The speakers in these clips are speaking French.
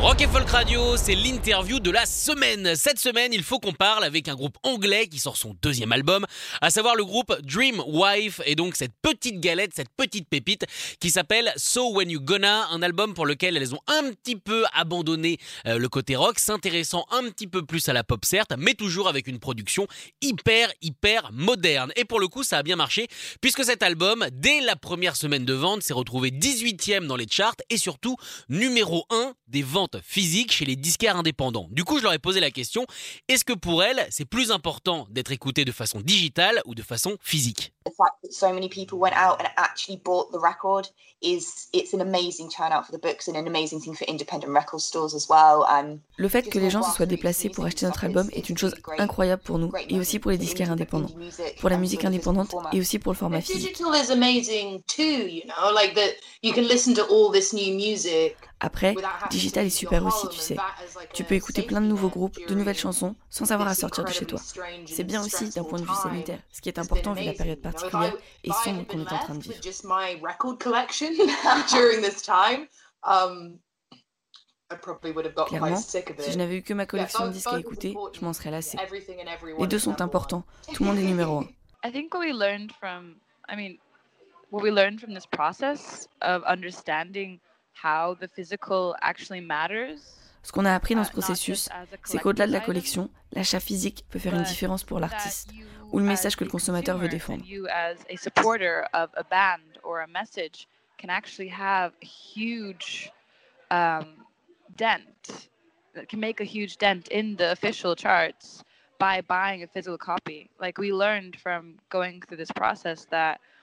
Rock et Folk Radio, c'est l'interview de la semaine. Cette semaine, il faut qu'on parle avec un groupe anglais qui sort son deuxième album, à savoir le groupe Dream Wife, et donc cette petite galette, cette petite pépite qui s'appelle So When You Gonna, un album pour lequel elles ont un petit peu abandonné euh, le côté rock, s'intéressant un petit peu plus à la pop certes, mais toujours avec une production hyper, hyper moderne. Et pour le coup, ça a bien marché, puisque cet album, dès la première semaine de vente, s'est retrouvé 18e dans les charts et surtout numéro 1 des ventes physiques chez les disquaires indépendants. Du coup, je leur ai posé la question, est-ce que pour elles, c'est plus important d'être écouté de façon digitale ou de façon physique? The fact that so many people went out and actually bought the record is it's an amazing turnout for the books and an amazing thing for independent record stores as well. Um, Le fait que les gens se soient déplacés pour acheter notre album est une chose incroyable pour nous et aussi pour les disquaires indépendants, pour la musique indépendante et aussi pour le format physique. Après, digital est super aussi, tu sais. Tu peux écouter plein de nouveaux groupes, de nouvelles chansons, sans avoir à sortir de chez toi. C'est bien aussi d'un point de vue sanitaire, ce qui est important vu la période particulière et sombre qu'on est en train de vivre. Clairement, si je n'avais eu que ma collection de disques à écouter, je m'en serais lassé. Les deux sont importants. Tout le monde est numéro un. What we learned from this process of understanding how the physical actually matters. Ce qu'on a appris dans ce processus, c'est qu'au-delà de la collection, l'achat physique peut faire une différence pour l'artiste ou le message que le consommateur veut défendre. You as a supporter of a band or a message can actually have a huge um, dent, can make a huge dent in the official charts by buying a physical copy. Like we learned from going through this process that one sale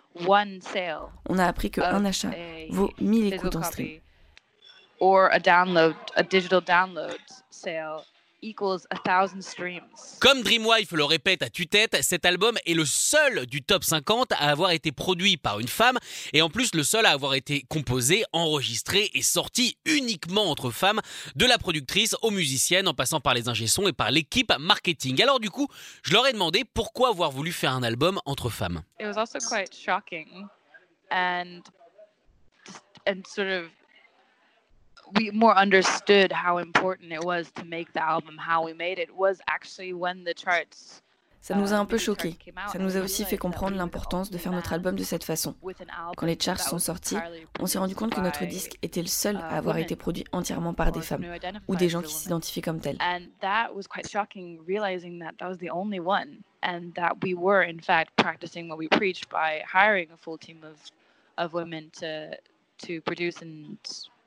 On a appris qu'un achat vaut 1000 écoutes en stream. Equals a thousand streams. Comme Dreamwife le répète à tue-tête, cet album est le seul du top 50 à avoir été produit par une femme et en plus le seul à avoir été composé, enregistré et sorti uniquement entre femmes, de la productrice aux musiciennes en passant par les ingé-sons et par l'équipe marketing. Alors du coup, je leur ai demandé pourquoi avoir voulu faire un album entre femmes. It was also quite shocking and and sort of we more understood how important it was to make the album how we made it was actually when the charts Ça nous a un peu choqués. Ça nous a aussi fait comprendre l'importance de faire notre album de cette façon. Quand les charts sont sortis, on s'est rendu compte que notre disque était le seul à avoir été produit entièrement par des femmes ou des gens qui s'identifient comme tels.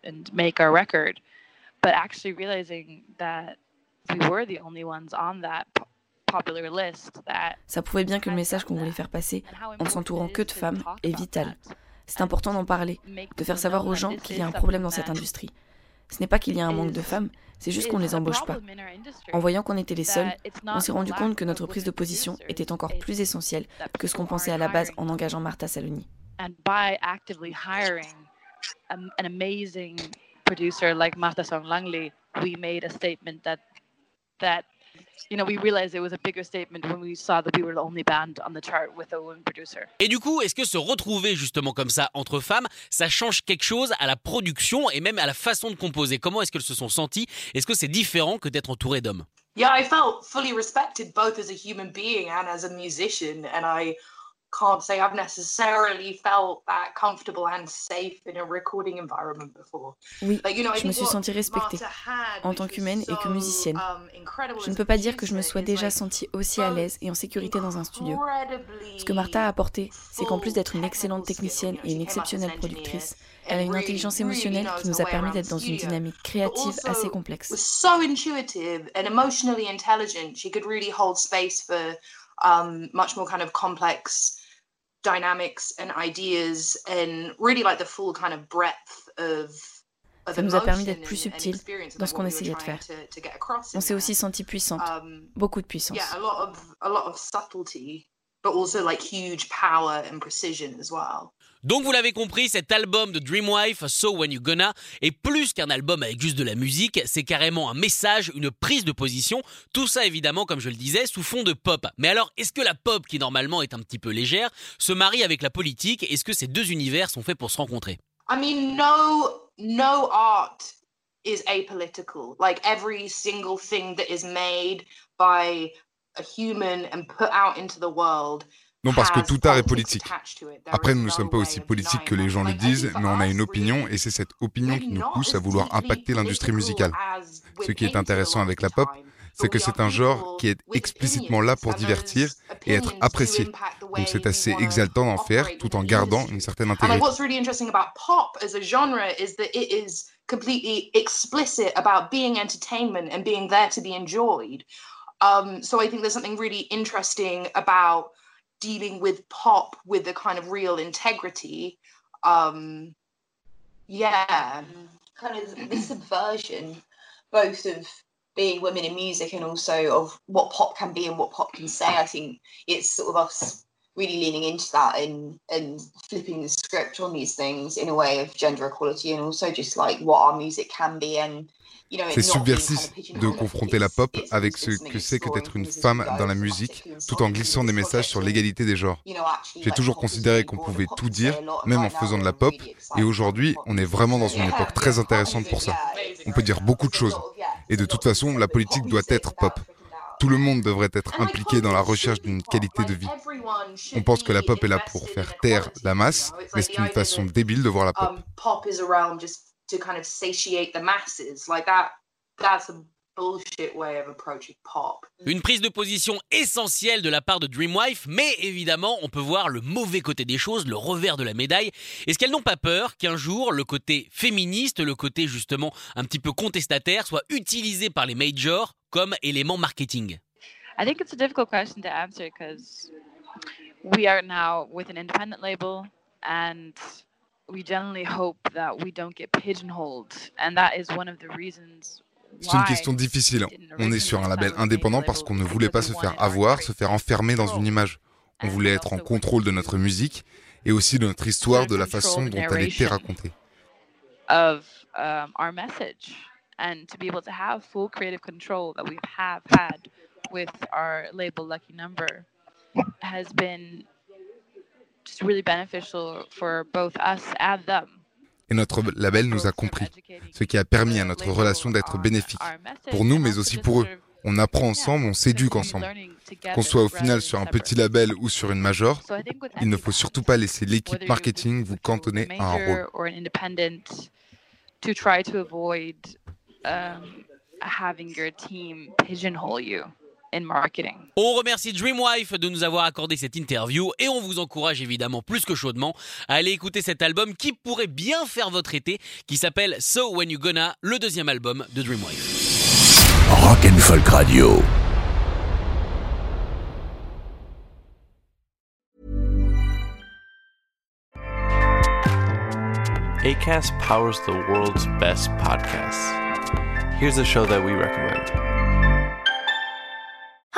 And make our record but actually realizing that we were the only ones on that po- popular list that Ça prouvait bien que le message qu'on voulait faire passer en s'entourant que de femmes est vital. C'est important d'en parler, de faire savoir aux gens qu'il y a un problème dans cette industrie. Ce n'est pas qu'il y a un manque de femmes, c'est juste qu'on ne les embauche pas. En voyant qu'on était les seuls, on s'est rendu compte que notre prise de position était encore plus essentielle que ce qu'on pensait à la base en engageant Martha Saloni. And by actively hiring a, an amazing producer like Martha Song Langley, we made a statement that that you know we realized it was a bigger statement when we saw that we were the only band on the chart with a woman producer. Et du coup, est-ce que se retrouver justement comme ça entre femmes, ça change quelque chose à la production et même à la façon de composer? Comment est-ce qu'elles se sont senties? Est-ce que c'est différent que d'être entouré d'hommes? Yeah, I felt fully respected both as a human being and as a musician, and I can't say I've necessarily felt that comfortable and safe in a recording environment before. Oui, Like, you know, je me suis sentie respectée en tant qu'humaine et que musicienne. um, Je ne peux pas dire que je me sois is, déjà sentie aussi à l'aise et en sécurité dans un studio. Ce que Martha a apporté, c'est qu'en plus d'être une excellente technicienne et une exceptionnelle productrice, elle a une intelligence émotionnelle qui nous a permis d'être dans une dynamique créative assez complexe. so intuitive and emotionally intelligent. She could really hold space for um, much more kind of complex dynamics and ideas and really like the full kind of breadth of ça nous a permis d'être plus subtils dans ce qu'on essayait de faire. On s'est aussi senti puissante, Um, beaucoup de puissance. Donc vous l'avez compris, cet album de Dreamwife, So When You Gonna, est plus qu'un album avec juste de la musique, c'est carrément un message, une prise de position, tout ça évidemment, comme je le disais, sous fond de pop. Mais alors, est-ce que la pop, qui normalement est un petit peu légère, se marie avec la politique? Est-ce que ces deux univers sont faits pour se rencontrer? I mean, no no art is apolitical. Like every single thing that is made by a human and put out into the world. Non, parce que tout art est politique. Après, nous ne sommes pas aussi politiques que les gens le disent, mais on a une opinion et c'est cette opinion qui nous pousse à vouloir impacter l'industrie musicale. Ce qui est intéressant avec la pop, c'est que c'est un genre qui est explicitement là pour divertir et être apprécié. Donc c'est assez exaltant d'en faire tout en gardant une certaine intégrité. completely explicit about being entertainment and being there to be enjoyed. Um, so I think there's something really interesting about dealing with pop with a kind of real integrity. Um, yeah. kind of the subversion, both of being women in music and also of what pop can be and what pop can say. I think it's sort of us really leaning into that and and flipping the script on these things in a way of gender equality and also just like what our music can be and you know, it C'est subversif de confronter la It's- pop avec ce que c'est que d'être une femme dans la musique, tout en glissant des messages sur l'égalité des genres. J'ai toujours considéré qu'on pouvait tout dire, même en faisant de la pop, et aujourd'hui, on est vraiment dans une époque très intéressante pour ça. On peut dire beaucoup de choses. Et de toute façon, la politique doit être pop. Tout le monde devrait être impliqué dans la recherche d'une qualité de vie. On pense que la pop est là pour faire taire la masse, mais c'est une façon débile de voir la pop. Pop. Une prise de position essentielle de la part de Dreamwife, mais évidemment, on peut voir le mauvais côté des choses, le revers de la médaille. Est-ce qu'elles n'ont pas peur qu'un jour, le côté féministe, le côté justement un petit peu contestataire, soit utilisé par les majors comme élément marketing? I think it's a difficult question to answer because we are now with an independent label and we generally hope that we don't get pigeonholed. And that is one of the reasons C'est une question difficile. On est sur un label indépendant parce qu'on ne voulait pas se faire avoir, se faire enfermer dans une image. On voulait être en contrôle de notre musique et aussi de notre histoire, de la façon dont elle était racontée. has been just really beneficial for both us and them. Et notre label nous a compris, ce qui a permis à notre relation d'être bénéfique. Pour nous, mais aussi pour eux. On apprend ensemble, on s'éduque ensemble. Qu'on soit au final sur un petit label ou sur une major, il ne faut surtout pas laisser l'équipe marketing vous cantonner à un rôle. um, having your team pigeonhole you marketing. On remercie Dreamwife de nous avoir accordé cette interview et on vous encourage évidemment plus que chaudement à aller écouter cet album qui pourrait bien faire votre été, qui s'appelle So When You Gonna, le deuxième album de Dreamwife. Rock and Folk Radio. ACAST powers the world's best podcasts. Here's a show that we recommend.